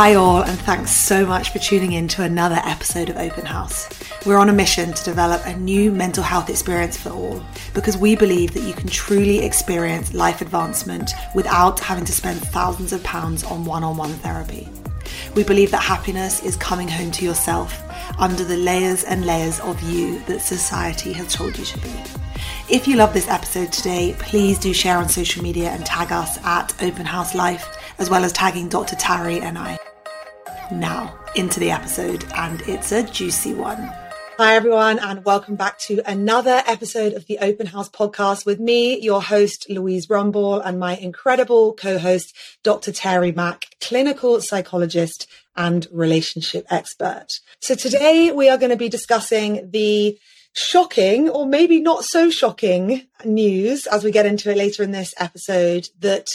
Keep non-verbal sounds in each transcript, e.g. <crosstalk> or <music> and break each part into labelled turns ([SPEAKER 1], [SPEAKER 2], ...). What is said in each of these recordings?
[SPEAKER 1] Hi, all, and thanks so much for tuning in to another episode of Open House. We're on a mission to develop a new mental health experience for all because we believe that you can truly experience life advancement without having to spend thousands of pounds on one on one therapy. We believe that happiness is coming home to yourself under the layers and layers of you that society has told you to be. If you love this episode today, please do share on social media and tag us at Open House Life, as well as tagging Dr. Tari and I. Now, into the episode, and it's a juicy one. Hi, everyone, and welcome back to another episode of the Open House podcast with me, your host, Louise Rumball, and my incredible co host, Dr. Tari Mack, clinical psychologist and relationship expert. So today we are going to be discussing the shocking or maybe not so shocking news as we get into it later in this episode that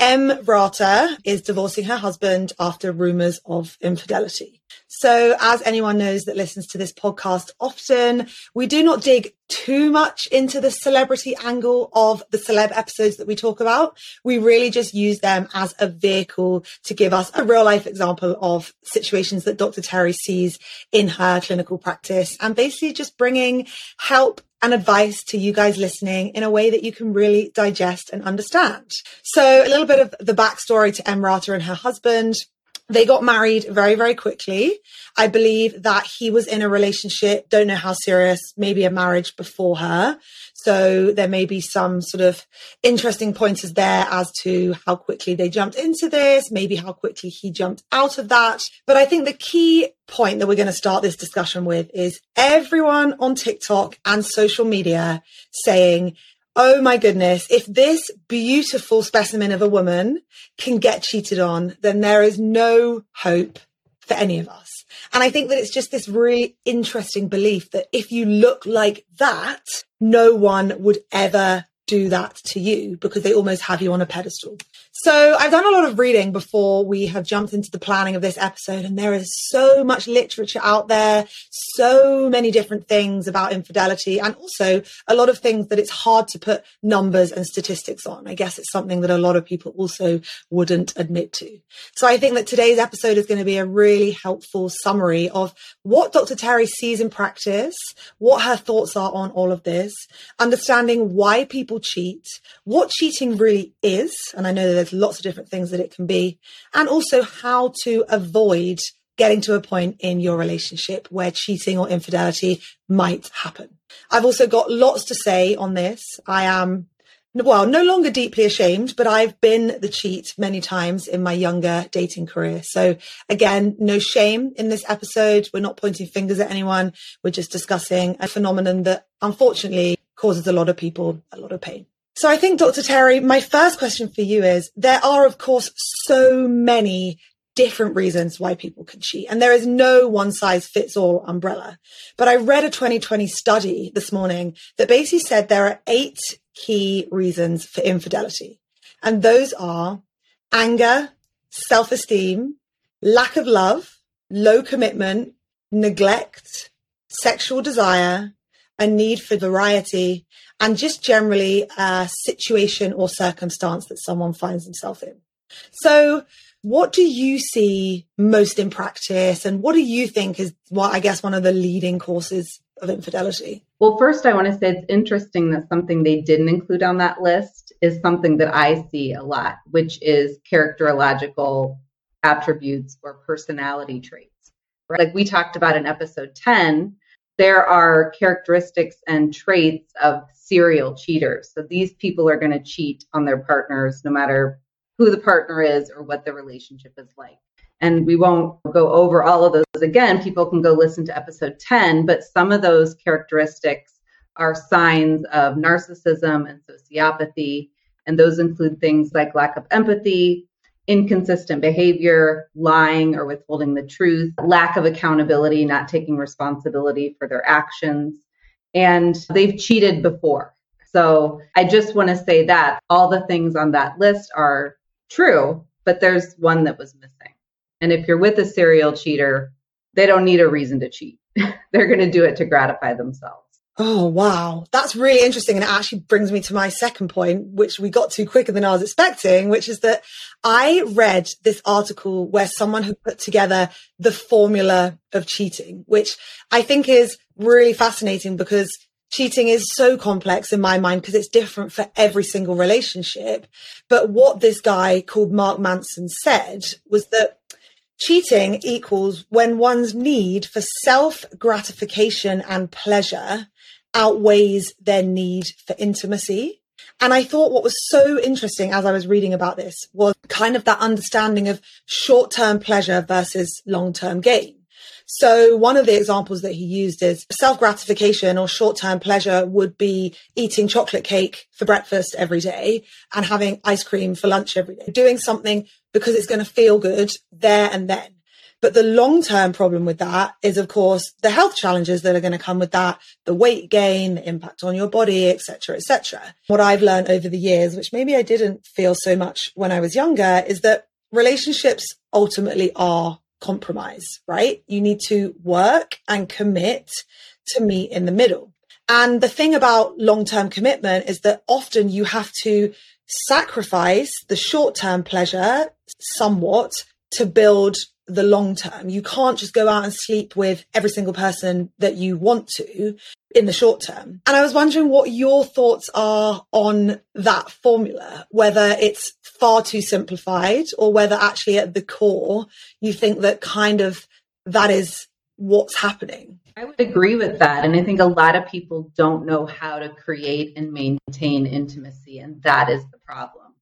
[SPEAKER 1] Em Rata is divorcing her husband after rumors of infidelity. So, as anyone knows that listens to this podcast often, we do not dig too much into the celebrity angle of the celeb episodes that we talk about. We really just use them as a vehicle to give us a real life example of situations that Dr. Tari sees in her clinical practice and basically just bringing help and advice to you guys listening in a way that you can really digest and understand. So a little bit of the backstory to Emrata and her husband. They got married very, very quickly. I believe that he was in a relationship, don't know how serious, maybe a marriage before her. So there may be some sort of interesting pointers there as to how quickly they jumped into this, maybe how quickly he jumped out of that. But I think the key point that we're going to start this discussion with is everyone on TikTok and social media saying, Oh my goodness. If this beautiful specimen of a woman can get cheated on, then there is no hope for any of us. And I think that it's just this really interesting belief that if you look like that, no one would ever do that to you because they almost have you on a pedestal. So I've done a lot of reading before we have jumped into the planning of this episode, and there is so much literature out there, so many different things about infidelity, and also a lot of things that it's hard to put numbers and statistics on. I guess it's something that a lot of people also wouldn't admit to. So I think that today's episode is going to be a really helpful summary of what Dr. Tari sees in practice, what her thoughts are on all of this, understanding why people cheat, what cheating really is, and I know there's lots of different things that it can be, and also how to avoid getting to a point in your relationship where cheating or infidelity might happen. I've also got lots to say on this. I am well, no longer deeply ashamed, but I've been the cheat many times in my younger dating career. So again, no shame in this episode. We're not pointing fingers at anyone. We're just discussing a phenomenon that unfortunately causes a lot of people a lot of pain. So I think, Dr. Tari, my first question for you is there are, of course, so many different reasons why people can cheat. And there is no one size fits all umbrella. But I read a 2020 study this morning that basically said there are eight key reasons for infidelity. And those are anger, self esteem, lack of love, low commitment, neglect, sexual desire, a need for variety, and just generally a situation or circumstance that someone finds themselves in. So, what do you see most in practice, and what do you think is what I guess one of the leading causes of infidelity?
[SPEAKER 2] Well, first, I want to say it's interesting that something they didn't include on that list is something that I see a lot, which is characterological attributes or personality traits. Like we talked about in episode 10, there are characteristics and traits of serial cheaters. So these people are going to cheat on their partners no matter who the partner is or what the relationship is like. And we won't go over all of those again. People can go listen to episode 10, but some of those characteristics are signs of narcissism and sociopathy. And those include things like lack of empathy, inconsistent behavior, lying or withholding the truth, lack of accountability, not taking responsibility for their actions. And they've cheated before. So I just want to say that all the things on that list are true, but there's one that was missing. And if you're with a serial cheater, they don't need a reason to cheat. <laughs> They're going to do it to gratify themselves.
[SPEAKER 1] Oh, wow. That's really interesting. And it actually brings me to my second point, which we got to quicker than I was expecting, which is that I read this article where someone had put together the formula of cheating, which I think is really fascinating because cheating is so complex in my mind because it's different for every single relationship. But what this guy called Mark Manson said was that cheating equals when one's need for self gratification and pleasure outweighs their need for intimacy. And I thought what was so interesting as I was reading about this was kind of that understanding of short term pleasure versus long term gain. So one of the examples that he used is self gratification or short term pleasure would be eating chocolate cake for breakfast every day and having ice cream for lunch every day, doing something because it's going to feel good there and then. But the long term problem with that is, of course, the health challenges that are going to come with that, the weight gain, the impact on your body, etc., etc. What I've learned over the years, which maybe I didn't feel so much when I was younger, is that relationships ultimately are compromise, right? You need to work and commit to meet in the middle. And the thing about long term commitment is that often you have to sacrifice the short term pleasure somewhat to build the long term. You can't just go out and sleep with every single person that you want to in the short term. And I was wondering what your thoughts are on that formula, whether it's far too simplified or whether actually at the core you think that kind of that is what's happening.
[SPEAKER 2] I would agree with that. And I think a lot of people don't know how to create and maintain intimacy, and that is the problem.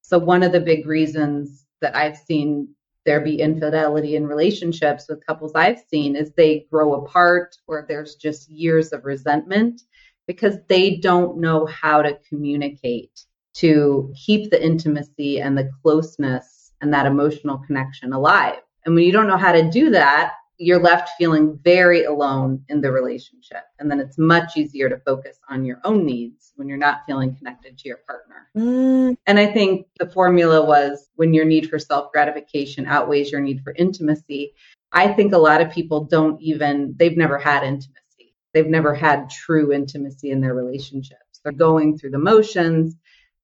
[SPEAKER 2] So, one of the big reasons that I've seen there be infidelity in relationships with couples I've seen is they grow apart or there's just years of resentment because they don't know how to communicate to keep the intimacy and the closeness and that emotional connection alive. And when you don't know how to do that, you're left feeling very alone in the relationship. And then it's much easier to focus on your own needs when you're not feeling connected to your partner. Mm. And I think the formula was when your need for self gratification outweighs your need for intimacy. I think a lot of people don't even, they've never had intimacy. They've never had true intimacy in their relationships. They're going through the motions,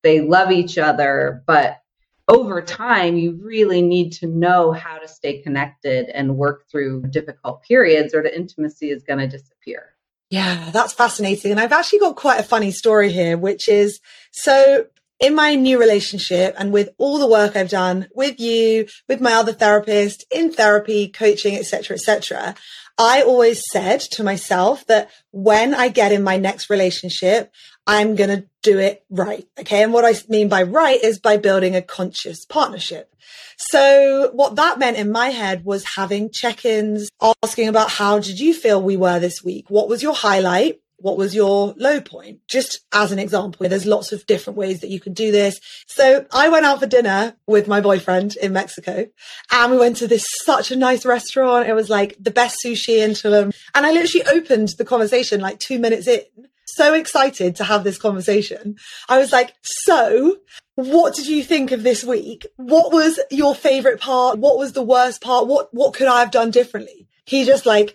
[SPEAKER 2] they love each other, but over time, you really need to know how to stay connected and work through difficult periods, or the intimacy is going to disappear.
[SPEAKER 1] Yeah, that's fascinating. And I've actually got quite a funny story here, which is so in my new relationship and with all the work I've done with you, with my other therapist, in therapy, coaching, etc., etc., I always said to myself that when I get in my next relationship, I'm going to do it right. Okay. And what I mean by right is by building a conscious partnership. So what that meant in my head was having check-ins, asking about how did you feel we were this week? What was your highlight? What was your low point? Just as an example, there's lots of different ways that you can do this. So I went out for dinner with my boyfriend in Mexico and we went to this such a nice restaurant. It was like the best sushi in Tulum. And I literally opened the conversation like two minutes in so excited to have this conversation. I was like, so what did you think of this week? What was your favorite part? What was the worst part? What, what could I have done differently? He just like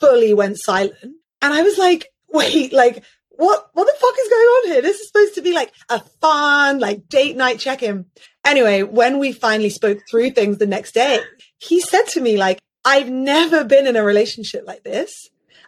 [SPEAKER 1] fully went silent. And I was like, wait, like, what, what the fuck is going on here? This is supposed to be like a fun, like date night check in. Anyway, when we finally spoke through things the next day, he said to me, like, I've never been in a relationship like this.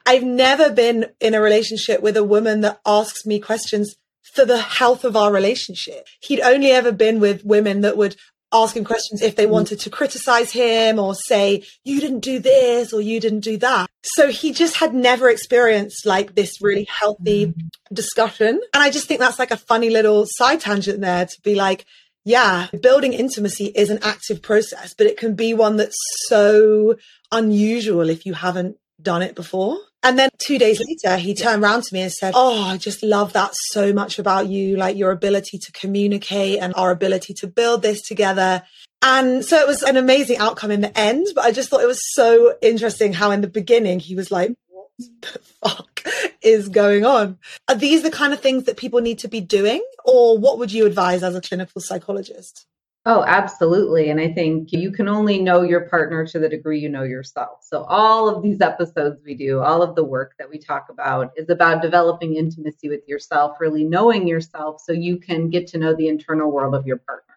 [SPEAKER 1] I've never been in a relationship with a woman that asks me questions for the health of our relationship. He'd only ever been with women that would ask him questions if they mm-hmm. wanted to criticize him or say, you didn't do this or you didn't do that. So he just had never experienced like this really healthy mm-hmm. discussion. And I just think that's like a funny little side tangent there to be like, yeah, building intimacy is an active process, but it can be one that's so unusual if you haven't done it before. And then two days later, he turned around to me and said, Oh, I just love that so much about you, like your ability to communicate and our ability to build this together. And so it was an amazing outcome in the end, but I just thought it was so interesting how in the beginning he was like, what the fuck is going on? Are these the kind of things that people need to be doing? Or what would you advise as a clinical psychologist?
[SPEAKER 2] Oh, absolutely. And I think you can only know your partner to the degree you know yourself. So, all of these episodes we do, all of the work that we talk about is about developing intimacy with yourself, really knowing yourself so you can get to know the internal world of your partner.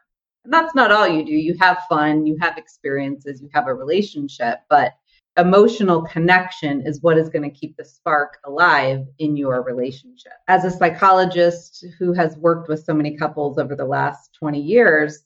[SPEAKER 2] That's not all you do. You have fun, you have experiences, you have a relationship, but emotional connection is what is going to keep the spark alive in your relationship. As a psychologist who has worked with so many couples over the last 20 years,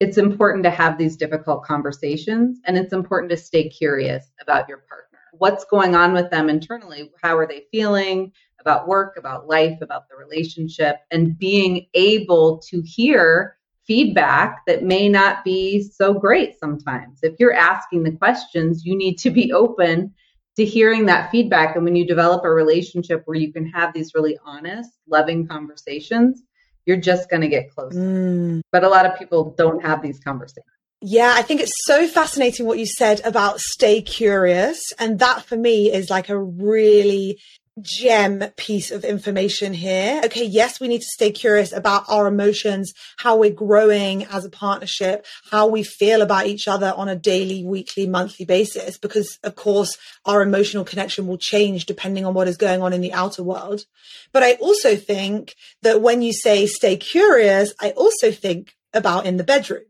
[SPEAKER 2] it's important to have these difficult conversations and it's important to stay curious about your partner. What's going on with them internally? How are they feeling about work, about life, about the relationship, and being able to hear feedback that may not be so great sometimes. If you're asking the questions, you need to be <laughs> open to hearing that feedback. And when you develop a relationship where you can have these really honest, loving conversations, you're just going to get closer. Mm. But a lot of people don't have these conversations.
[SPEAKER 1] Yeah, I think it's so fascinating what you said about stay curious. And that for me is like a really gem piece of information here. Okay, yes, we need to stay curious about our emotions, how we're growing as a partnership, how we feel about each other on a daily, weekly, monthly basis, because of course our emotional connection will change depending on what is going on in the outer world. But I also think that when you say stay curious, I also think about in the bedroom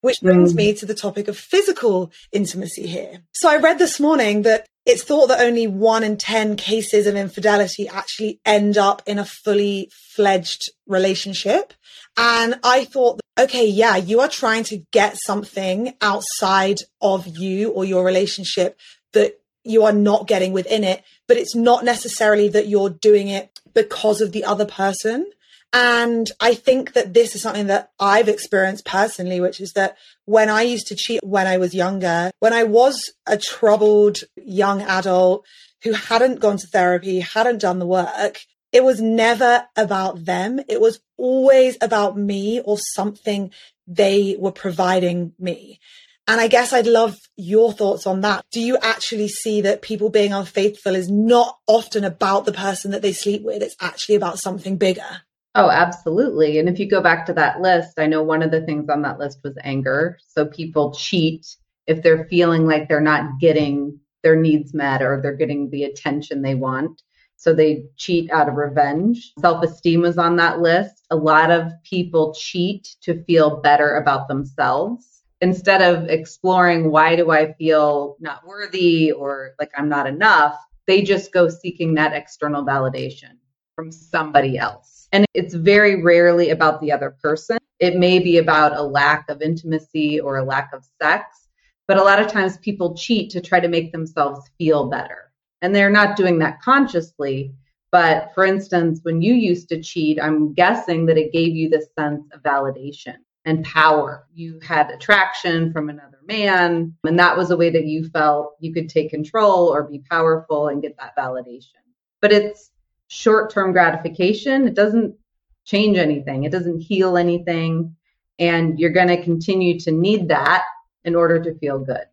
[SPEAKER 1] which brings mm. me to the topic of physical intimacy here. So I read this morning that it's thought that only one in 10 cases of infidelity actually end up in a fully fledged relationship. And I thought, okay, yeah, you are trying to get something outside of you or your relationship that you are not getting within it, but it's not necessarily that you're doing it because of the other person. And I think that this is something that I've experienced personally, which is that when I used to cheat when I was younger, when I was a troubled young adult who hadn't gone to therapy, hadn't done the work, it was never about them. It was always about me or something they were providing me. And I guess I'd love your thoughts on that. Do you actually see that people being unfaithful is not often about the person that they sleep with? It's actually about something bigger.
[SPEAKER 2] Oh, absolutely. And if you go back to that list, I know one of the things on that list was anger. So people cheat if they're feeling like they're not getting their needs met or they're getting the attention they want. So they cheat out of revenge. Self esteem was on that list. A lot of people cheat to feel better about themselves instead of exploring why do I feel not worthy or like I'm not enough. They just go seeking that external validation from somebody else. And it's very rarely about the other person. It may be about a lack of intimacy or a lack of sex, but a lot of times people cheat to try to make themselves feel better. And they're not doing that consciously. But for instance, when you used to cheat, I'm guessing that it gave you this sense of validation and power. You had attraction from another man, and that was a way that you felt you could take control or be powerful and get that validation. But it's short term gratification. It doesn't change anything, it doesn't heal anything. And you're going to continue to need that in order to feel good.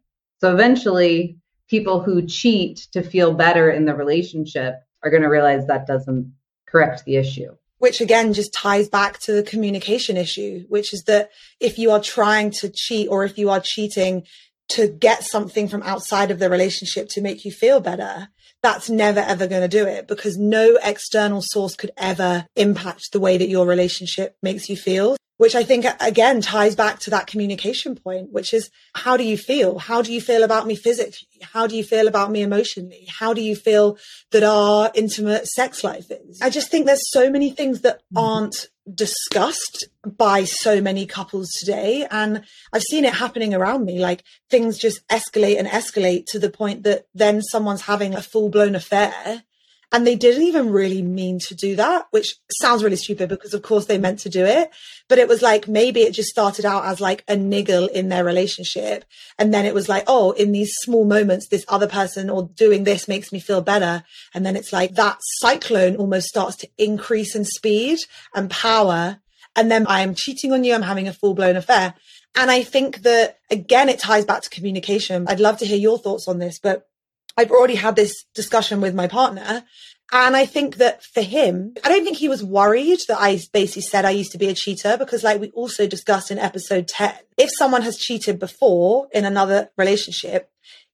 [SPEAKER 2] So eventually, people who cheat to feel better in the relationship are going to realize that doesn't correct the issue.
[SPEAKER 1] Which again just ties back to the communication issue, which is that if you are trying to cheat or if you are cheating to get something from outside of the relationship to make you feel better, that's never ever going to do it because no external source could ever impact the way that your relationship makes you feel. Which I think again ties back to that communication point, which is how do you feel? How do you feel about me physically? How do you feel about me emotionally? How do you feel that our intimate sex life is? I just think there's so many things that mm-hmm. aren't discussed by so many couples today. And I've seen it happening around me. Like things just escalate and escalate to the point that then someone's having a full blown affair and they didn't even really mean to do that, which sounds really stupid because of course they meant to do it. But it was like maybe it just started out as like a niggle in their relationship. And then it was like, oh, in these small moments, this other person or doing this makes me feel better. And then it's like that cyclone almost starts to increase in speed and power. And then I am cheating on you. I'm having a full blown affair. And I think that again, it ties back to communication. I'd love to hear your thoughts on this, but I've already had this discussion with my partner And I think that for him, I don't think he was worried that I basically said I used to be a cheater because like we also discussed in episode 10, if someone has cheated before in another relationship,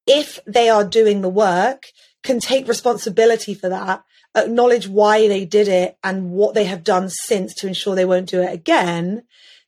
[SPEAKER 1] if they are doing the work, can take responsibility for that, acknowledge why they did it and what they have done since to ensure they won't do it again,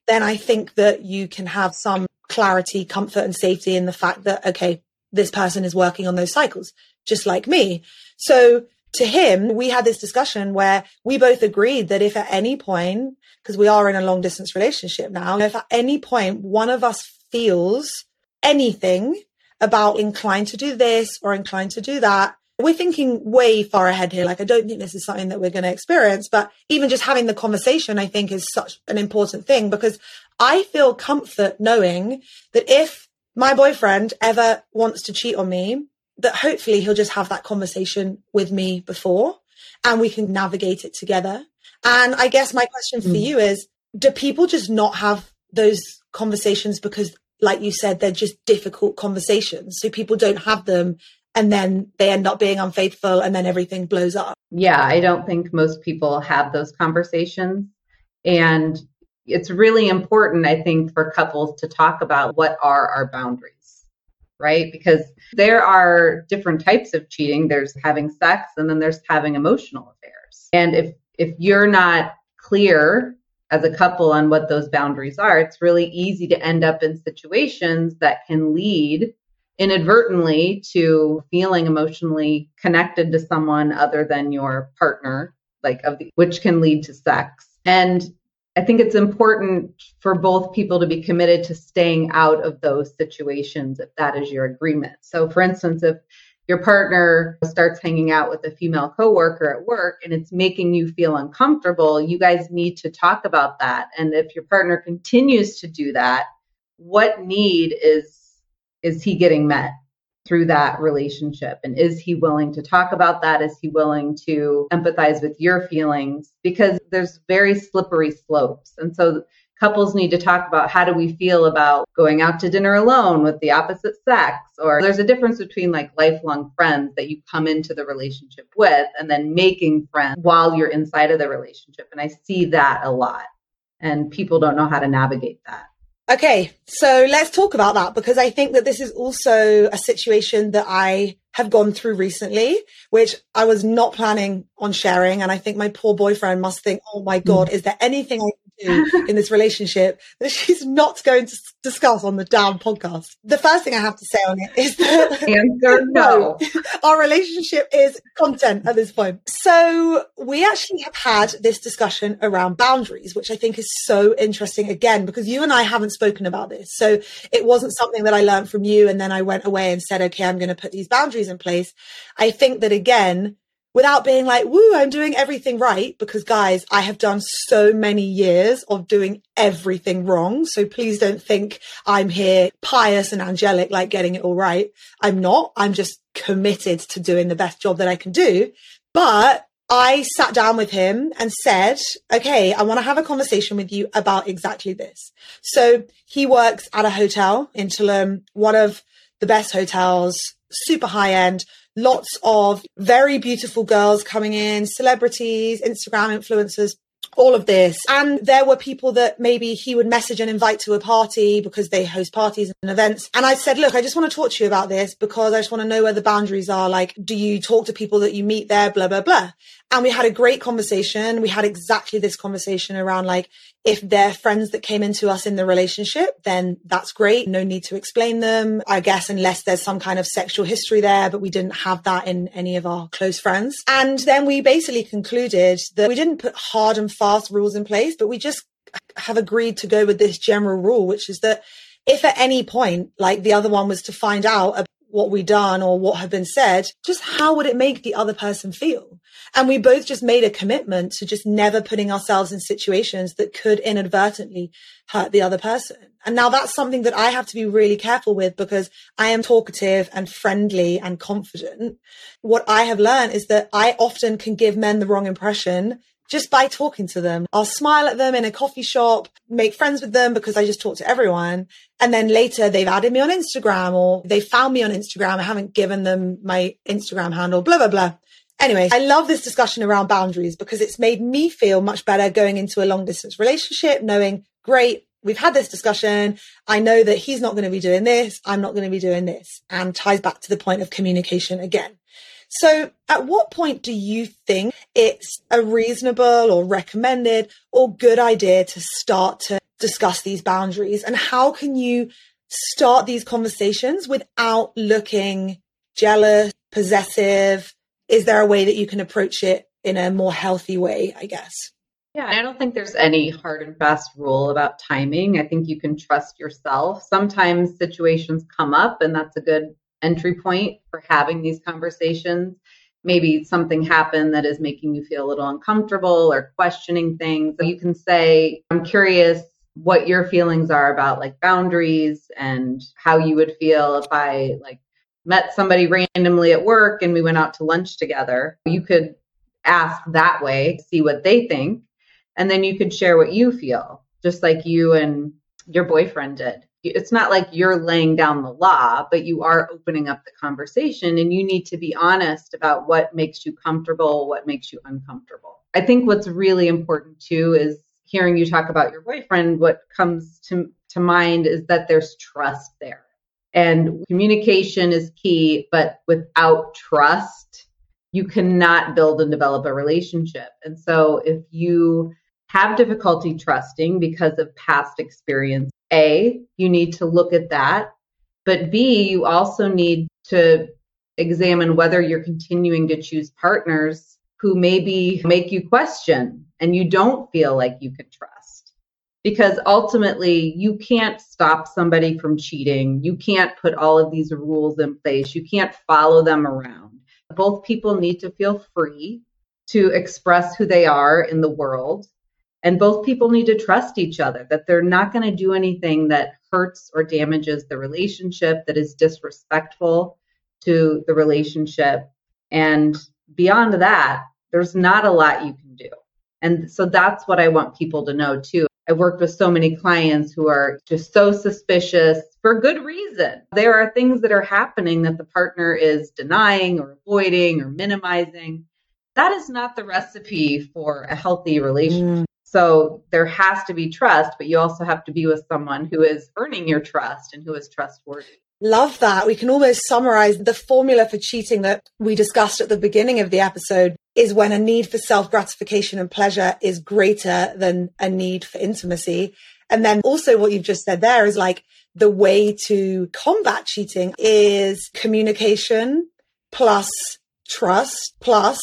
[SPEAKER 1] then I think that you can have some clarity, comfort and safety in the fact that, okay, this person is working on those cycles, just like me. So to him, we had this discussion where we both agreed that if at any point, because we are in a long distance relationship now, if at any point one of us feels anything about inclined to do this or inclined to do that, we're thinking way far ahead here. Like, I don't think this is something that we're going to experience, but even just having the conversation, I think is such an important thing because I feel comfort knowing that if my boyfriend ever wants to cheat on me, that hopefully he'll just have that conversation with me before and we can navigate it together. And I guess my question for mm. you is do people just not have those conversations because, like you said, they're just difficult conversations? So people don't have them and then they end up being unfaithful and then everything blows up.
[SPEAKER 2] Yeah, I don't think most people have those conversations. And it's really important, I think, for couples to talk about what are our boundaries right? Because there are different types of cheating. There's having sex and then there's having emotional affairs. And if if you're not clear as a couple on what those boundaries are, it's really easy to end up in situations that can lead inadvertently to feeling emotionally connected to someone other than your partner, like of the, which can lead to sex. And I think it's important for both people to be committed to staying out of those situations if that is your agreement. So, for instance, if your partner starts hanging out with a female coworker at work and it's making you feel uncomfortable, you guys need to talk about that. And if your partner continues to do that, what need is is he getting met? Through that relationship? And is he willing to talk about that? Is he willing to empathize with your feelings? Because there's very slippery slopes. And so couples need to talk about how do we feel about going out to dinner alone with the opposite sex or there's a difference between like lifelong friends that you come into the relationship with and then making friends while you're inside of the relationship and i see that a lot and people don't know how to navigate that
[SPEAKER 1] Okay, so let's talk about that because I think that this is also a situation that I have gone through recently, which I was not planning on sharing. And I think my poor boyfriend must think, oh my hmm. God, is there anything I do in this relationship that she's not going to discuss on the damn podcast. The first thing I have to say on it is that <laughs>
[SPEAKER 2] answer <laughs> no. <laughs>
[SPEAKER 1] Our relationship is content at this point. So we actually have had this discussion around boundaries, which I think is so interesting again, because you and I haven't spoken about this. So it wasn't something that I learned from you. And then I went away and said, okay, I'm going to put these boundaries in place. I think that again, without being like, woo, I'm doing everything right. Because guys, I have done so many years of doing everything wrong. So please don't think I'm here pious and angelic, like getting it all right. I'm not. I'm just committed to doing the best job that I can do. But I sat down with him and said, okay, I want to have a conversation with you about exactly this. So he works at a hotel in Tulum, one of the best hotels, super high end lots of very beautiful girls coming in, celebrities, Instagram influencers, all of this. And there were people that maybe he would message and invite to a party because they host parties and events. And I said, look, I just want to talk to you about this because I just want to know where the boundaries are. Like, do you talk to people that you meet there? Blah, blah, blah. And we had a great conversation. We had exactly this conversation around like, if they're friends that came into us in the relationship, then that's great. No need to explain them, I guess, unless there's some kind of sexual history there, but we didn't have that in any of our close friends. And then we basically concluded that we didn't put hard and fast rules in place, but we just have agreed to go with this general rule, which is that if at any point, like the other one was to find out what we done or what had been said, just how would it make the other person feel? And we both just made a commitment to just never putting ourselves in situations that could inadvertently hurt the other person. And now that's something that I have to be really careful with because I am talkative and friendly and confident. What I have learned is that I often can give men the wrong impression just by talking to them. I'll smile at them in a coffee shop, make friends with them because I just talk to everyone. And then later they've added me on Instagram or they found me on Instagram. I haven't given them my Instagram handle, blah, blah, blah. Anyway, I love this discussion around boundaries because it's made me feel much better going into a long distance relationship, knowing, great, we've had this discussion. I know that he's not going to be doing this. I'm not going to be doing this and ties back to the point of communication again. So at what point do you think it's a reasonable or recommended or good idea to start to discuss these boundaries and how can you start these conversations without looking jealous, possessive? Is there a way that you can approach it in a more healthy way, I guess?
[SPEAKER 2] Yeah, I don't think there's any hard and fast rule about timing. I think you can trust yourself. Sometimes situations come up, and that's a good entry point for having these conversations. Maybe something happened that is making you feel a little uncomfortable or questioning things. You can say, I'm curious what your feelings are about like boundaries and how you would feel if I like met somebody randomly at work and we went out to lunch together. You could ask that way, see what they think, and then you could share what you feel, just like you and your boyfriend did. It's not like you're laying down the law, but you are opening up the conversation and you need to be honest about what makes you comfortable, what makes you uncomfortable. I think what's really important too is hearing you talk about your boyfriend, what comes to, to mind is that there's trust there. And communication is key, but without trust, you cannot build and develop a relationship. And so if you have difficulty trusting because of past experience, A, you need to look at that. But B, you also need to examine whether you're continuing to choose partners who maybe make you question and you don't feel like you can trust. Because ultimately, you can't stop somebody from cheating. You can't put all of these rules in place. You can't follow them around. Both people need to feel free to express who they are in the world and both people need to trust each other that they're not going to do anything that hurts or damages the relationship, that is disrespectful to the relationship. And beyond that, there's not a lot you can do. And so that's what I want people to know too. I've worked with so many clients who are just so suspicious for good reason. There are things that are happening that the partner is denying or avoiding or minimizing. That is not the recipe for a healthy relationship. Mm. So there has to be trust, but you also have to be with someone who is earning your trust and who is trustworthy.
[SPEAKER 1] Love that. We can almost summarize the formula for cheating that we discussed at the beginning of the episode is when a need for self gratification and pleasure is greater than a need for intimacy. And then also what you've just said there is like the way to combat cheating is communication plus trust plus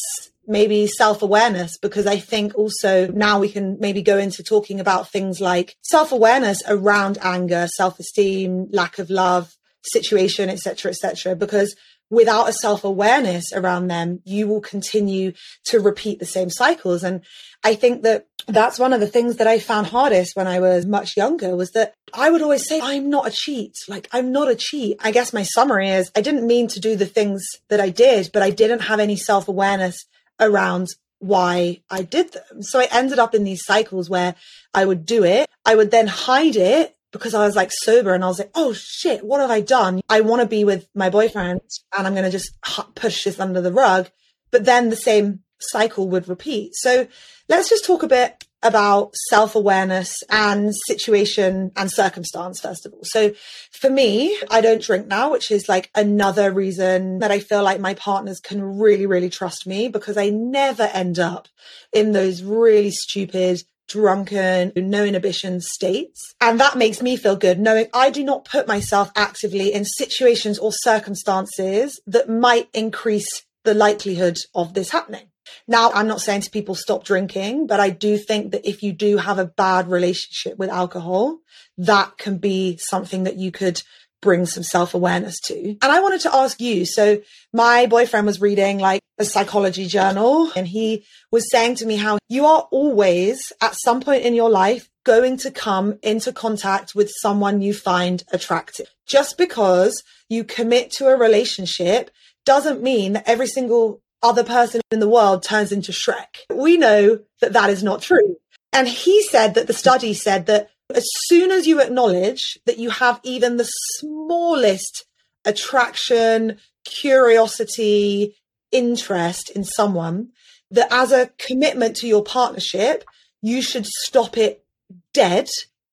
[SPEAKER 1] maybe self awareness, because I think also now we can maybe go into talking about things like self awareness around anger, self esteem, lack of love, situation, etc., etc. because without a self awareness around them, you will continue to repeat the same cycles. And I think that that's one of the things that I found hardest when I was much younger was that I would always say, I'm not a cheat. Like, I'm not a cheat. I guess my summary is I didn't mean to do the things that I did, but I didn't have any self awareness around why I did them. So I ended up in these cycles where I would do it. I would then hide it because I was like sober and I was like, oh shit, what have I done? I want to be with my boyfriend and I'm going to just push this under the rug. But then the same cycle would repeat. So let's just talk a bit about self awareness and situation and circumstance, first of all. So for me, I don't drink now, which is like another reason that I feel like my partners can really, really trust me because I never end up in those really stupid, drunken, no inhibition states. And that makes me feel good knowing I do not put myself actively in situations or circumstances that might increase the likelihood of this happening. Now, I'm not saying to people stop drinking, but I do think that if you do have a bad relationship with alcohol, that can be something that you could bring some self awareness to. And I wanted to ask you so, my boyfriend was reading like a psychology journal, and he was saying to me how you are always at some point in your life going to come into contact with someone you find attractive. Just because you commit to a relationship doesn't mean that every single other person in the world turns into Shrek. We know that that is not true. And he said that the study said that as soon as you acknowledge that you have even the smallest attraction, curiosity, interest in someone that as a commitment to your partnership, you should stop it dead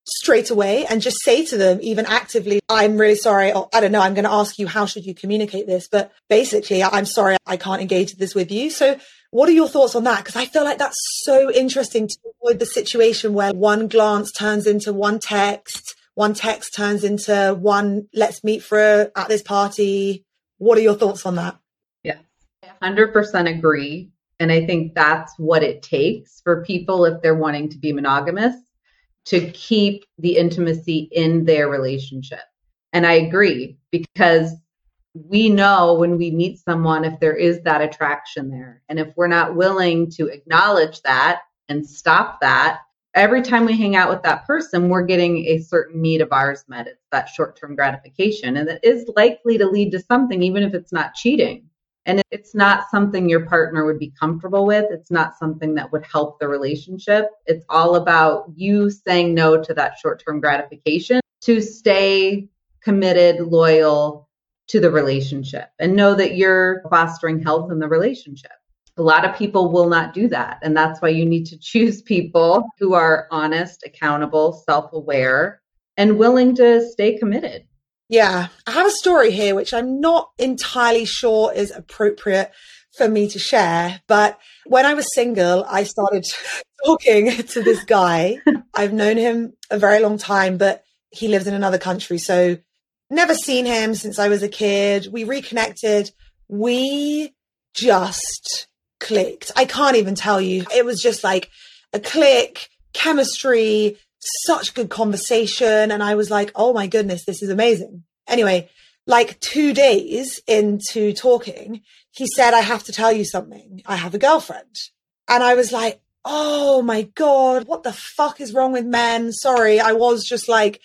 [SPEAKER 1] straight away and just say to them, even actively, I'm really sorry. Or I don't know, I'm going to ask you, how should you communicate this? But basically, I'm sorry, I can't engage this with you. So what are your thoughts on that? Because I feel like that's so interesting to avoid the situation where one glance turns into one text, one text turns into one, let's meet for a, at this party. What are your thoughts on that?
[SPEAKER 2] Yeah, 100% agree. And I think that's what it takes for people if they're wanting to be monogamous to keep the intimacy in their relationship. And I agree because we know when we meet someone if there is that attraction there. And if we're not willing to acknowledge that and stop that, every time we hang out with that person, we're getting a certain need of ours met. It's that short term gratification. And it is likely to lead to something, even if it's not cheating. And it's not something your partner would be comfortable with. It's not something that would help the relationship. It's all about you saying no to that short term gratification to stay committed, loyal to the relationship and know that you're fostering health in the relationship. A lot of people will not do that. And that's why you need to choose <laughs> people who are honest, accountable, self aware, and willing to stay committed.
[SPEAKER 1] Yeah, I have a story here which I'm not entirely sure is appropriate for me to share. But when I was single, I started <laughs> talking to this guy. <laughs> I've known him a very long time, but he lives in another country. So never seen him since I was a kid. We reconnected. We just clicked. I can't even tell you. It was just like a click, chemistry, such good conversation. And I was like, oh my goodness, this is amazing. Anyway, like two days into talking, he said, I have to tell you something. I have a girlfriend. And I was like, oh my God, what the fuck is wrong with men? Sorry. I was just like,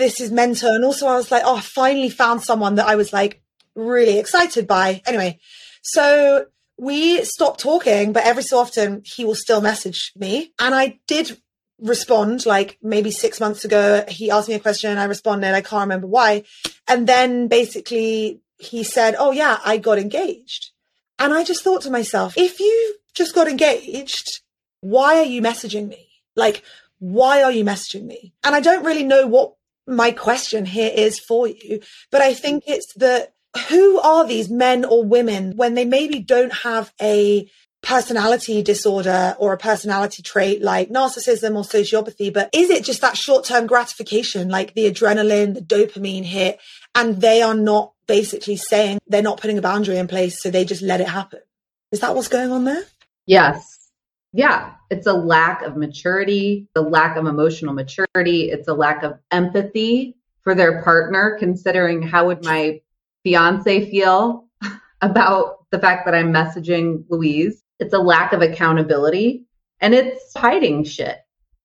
[SPEAKER 1] this is mental. And also I was like, oh, I finally found someone that I was like really excited by. Anyway, so we stopped talking, but every so often he will still message me. And I did respond like maybe six months ago. He asked me a question I responded. I can't remember why. And then basically he said, Oh, yeah, I got engaged. And I just thought to myself, if you just got engaged, why are you messaging me? Like, why are you messaging me? And I don't really know what my question here is for you, but I think it's that who are these men or women when they maybe don't have a personality disorder or a personality trait like narcissism or sociopathy, but is it just that short term gratification, like the adrenaline, the dopamine hit, and they are not basically saying they're not putting a boundary in place, so they just let it happen? Is that what's going on there?
[SPEAKER 2] Yes. Yeah, it's a lack of maturity, the lack of emotional maturity, it's a lack of empathy for their partner, considering how would my fiance feel <laughs> about the fact that I'm messaging Louise it's a lack of accountability and it's hiding shit.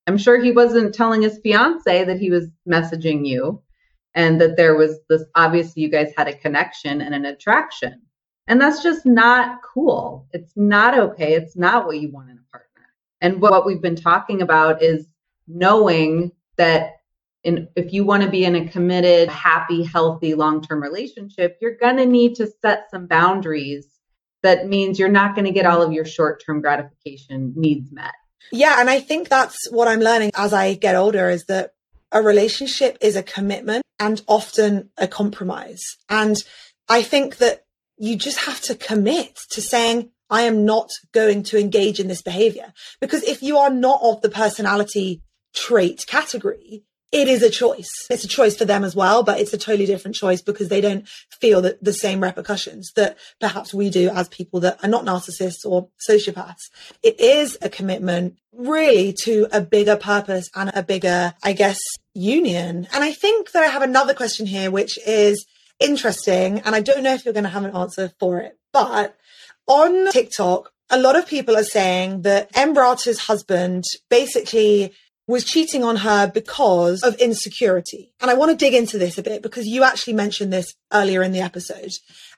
[SPEAKER 2] I'm sure he wasn't telling his fiance that he was messaging you and that there was this obviously you guys had a connection and an attraction. And that's just not cool. It's not okay. It's not what you want in. And what we've been talking about is knowing that in, if you want to be in a committed, happy, healthy, long term relationship, you're going to need to set some boundaries that means you're not going to get all of your short term gratification needs met.
[SPEAKER 1] Yeah. And I think that's what I'm learning as I get older is that a relationship is a commitment and often a compromise. And I think that you just have to commit to saying, I am not going to engage in this behavior. Because if you are not of the personality trait category, it is a choice. It's a choice for them as well, but it's a totally different choice because they don't feel that the same repercussions that perhaps we do as people that are not narcissists or sociopaths. It is a commitment really to a bigger purpose and a bigger, I guess, union. And I think that I have another question here, which is interesting. And I don't know if you're going to have an answer for it, but on TikTok, a lot of people are saying that Em Rata's husband basically was cheating on her because of insecurity. And I want to dig into this a bit because you actually mentioned this earlier in the episode.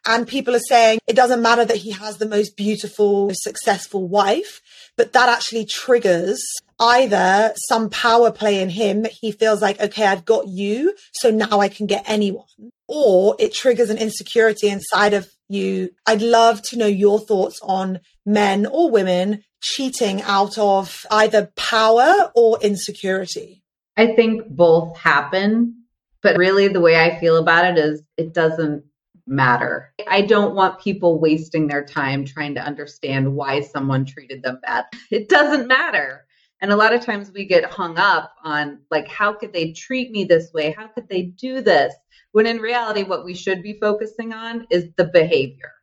[SPEAKER 1] And people are saying it doesn't matter that he has the most beautiful, successful wife, but that actually triggers either some power play in him that he feels like, okay, I've got you. So now I can get anyone. Or it triggers an insecurity inside of you. I'd love to know your thoughts on men or women cheating out of either power or insecurity.
[SPEAKER 2] I think both happen, but really the way I feel about it is it doesn't matter. I don't want people wasting their time trying to understand why someone treated them bad. It doesn't matter. And a lot of times we get hung up on like, how could they treat me this way? How could they do this? When in reality, what we should be focusing on is the behavior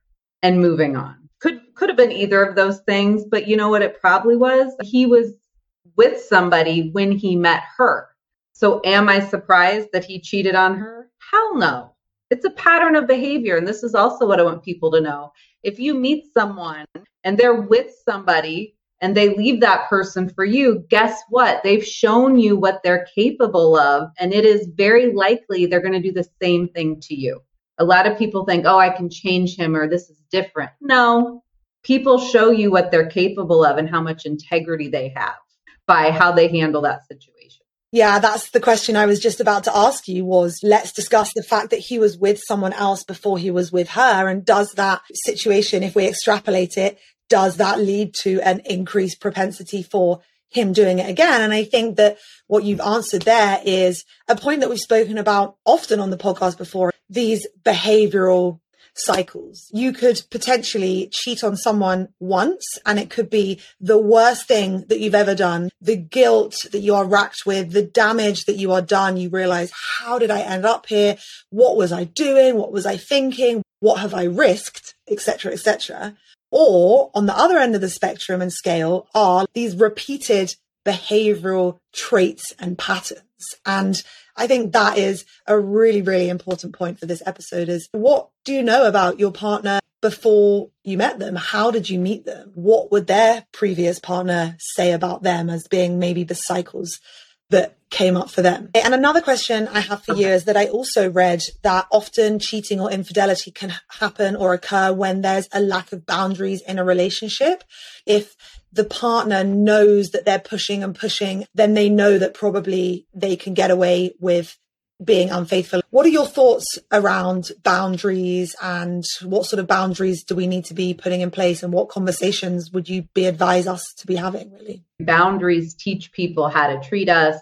[SPEAKER 2] and moving on. Could could have been either of those things, but you know what it probably was? He was with somebody when he met her. So am I surprised that he cheated on her? Hell no. It's a pattern of behavior. And this is also what I want people to know. If you meet someone and they're with somebody and they leave that person for you, guess what? They've shown you what they're capable of. And it is very likely they're going to do the same thing to you. A lot of people think, oh, I can change him or this is different. No, people show you what they're capable of and how much integrity they have by how they handle that situation.
[SPEAKER 1] Yeah, that's the question I was just about to ask you was let's discuss the fact that he was with someone else before he was with her. And does that situation, if we extrapolate it, does that lead to an increased propensity for him doing it again? And I think that what you've answered there is a point that we've spoken about often on the podcast before, these behavioral cycles. You could potentially cheat on someone once and it could be the worst thing that you've ever done. The guilt that you are racked with, the damage that you are done. You realize, how did I end up here? What was I doing? What was I thinking? What have I risked? Etc. Etc. Or on the other end of the spectrum and scale are these repeated behavioral traits and patterns. And I think that is a really, really important point for this episode is what do you know about your partner before you met them? How did you meet them? What would their previous partner say about them as being maybe the cycles that came up for them? And another question I have for okay. you is that I also read that often cheating or infidelity can happen or occur when there's a lack of boundaries in a relationship. If the partner knows that they're pushing and pushing, then they know that probably they can get away with being unfaithful. What are your thoughts around boundaries and what sort of boundaries do we need to be putting in place and what conversations would you be advise us to be having really?
[SPEAKER 2] Boundaries teach people how to treat us.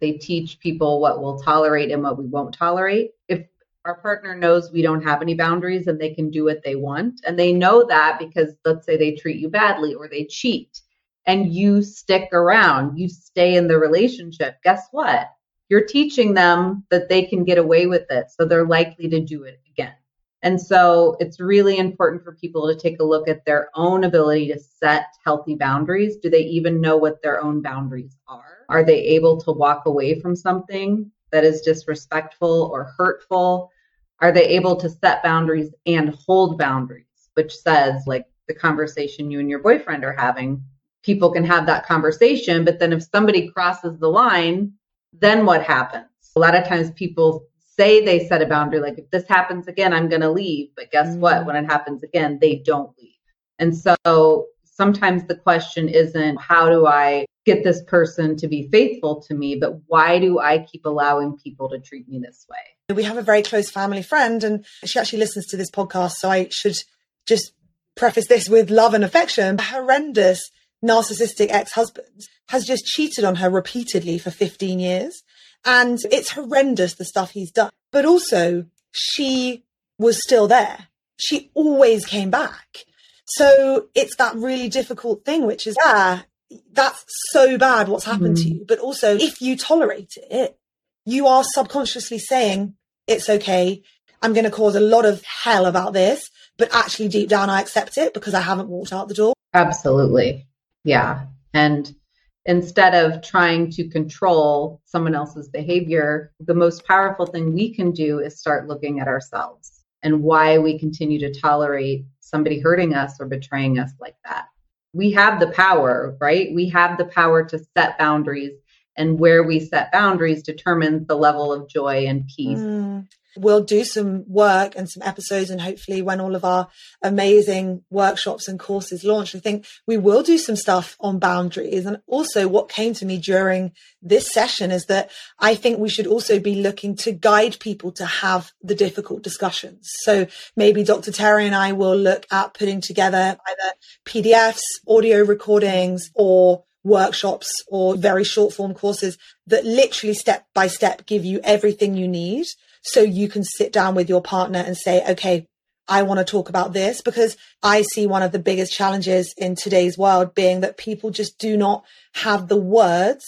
[SPEAKER 2] They teach people what we'll tolerate and what we won't tolerate. If our partner knows we don't have any boundaries and they can do what they want. And they know that because let's say they treat you badly or they cheat and you stick around, you stay in the relationship. Guess what? You're teaching them that they can get away with it. So they're likely to do it again. And so it's really important for people to take a look at their own ability to set healthy boundaries. Do they even know what their own boundaries are? Are they able to walk away from something that is disrespectful or hurtful? Are they able to set boundaries and hold boundaries, which says, like the conversation you and your boyfriend are having, people can have that conversation, but then if somebody crosses the line, then what happens? A lot of times people say they set a boundary, like if this happens again, I'm going to leave. But guess mm-hmm. what? When it happens again, they don't leave. And so sometimes the question isn't how do I get this person to be faithful to me, but why do I keep allowing people to treat me this way?
[SPEAKER 1] We have a very close family friend, and she actually listens to this podcast. So I should just preface this with love and affection. Horrendous narcissistic ex husband has just cheated on her repeatedly for 15 years. And it's horrendous the stuff he's done. But also, she was still there. She always came back. So it's that really difficult thing, which is, yeah, that's so bad what's happened mm. to you. But also, if you tolerate it, you are subconsciously saying, it's okay. I'm going to cause a lot of hell about this, but actually deep down, I accept it because I haven't walked out the door.
[SPEAKER 2] Absolutely. Yeah. And instead of trying to control someone else's behavior, the most powerful thing we can do is start looking at ourselves and why we continue to tolerate somebody hurting us or betraying us like that. We have the power, right? We have the power to set boundaries, and where we set boundaries determines the level of joy and peace mm.
[SPEAKER 1] We'll do some work and some episodes. And hopefully, when all of our amazing workshops and courses launch, I think we will do some stuff on boundaries. And also, what came to me during this session is that I think we should also be looking to guide people to have the difficult discussions. So maybe Dr. Tari and I will look at putting together either PDFs, audio recordings, or workshops or very short form courses that literally step by step give you everything you need. So you can sit down with your partner and say, okay, I want to talk about this because I see one of the biggest challenges in today's world being that people just do not have the words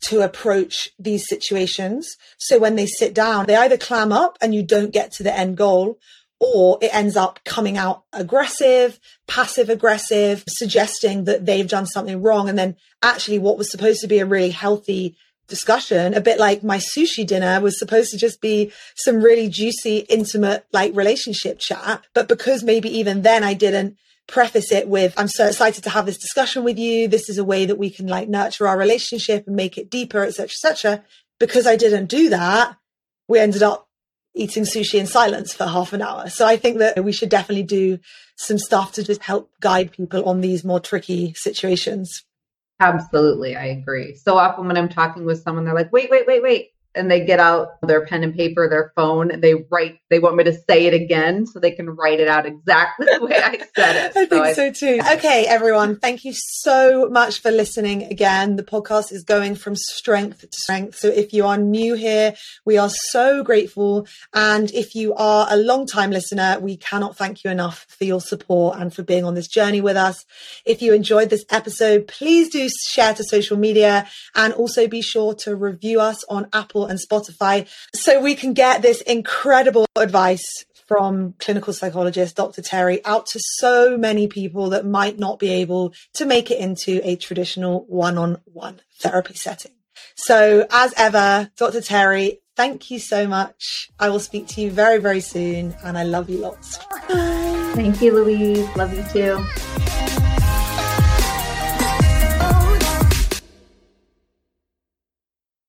[SPEAKER 1] to approach these situations. So when they sit down, they either clam up and you don't get to the end goal, or it ends up coming out aggressive, passive aggressive, suggesting that they've done something wrong. And then actually what was supposed to be a really healthy discussion, a bit like my sushi dinner was supposed to just be some really juicy, intimate, like relationship chat. But because maybe even then I didn't preface it with, I'm so excited to have this discussion with you. This is a way that we can like nurture our relationship and make it deeper, etc., etc. Because I didn't do that, we ended up eating sushi in silence for half an hour. So I think that we should definitely do some stuff to just help guide people on these more tricky situations.
[SPEAKER 2] Absolutely. I agree. So often when I'm talking with someone, they're like, wait, wait, wait, wait and they get out their pen and paper, their phone, and they write, they want me to say it again so they can write it out exactly the way I said it. <laughs>
[SPEAKER 1] I think so, I, so too. Okay, everyone, thank you so much for listening again. The podcast is going from strength to strength. So if you are new here, we are so grateful. And if you are a long time listener, we cannot thank you enough for your support and for being on this journey with us. If you enjoyed this episode, please do share to social media and also be sure to review us on Apple and Spotify so we can get this incredible advice from clinical psychologist Dr. Tari out to so many people that might not be able to make it into a traditional one on one therapy setting. So, as ever, Dr. Tari, thank you so much. I will speak to you very, very soon, and I love you lots.
[SPEAKER 2] Bye. Thank you, Louise. Love you too.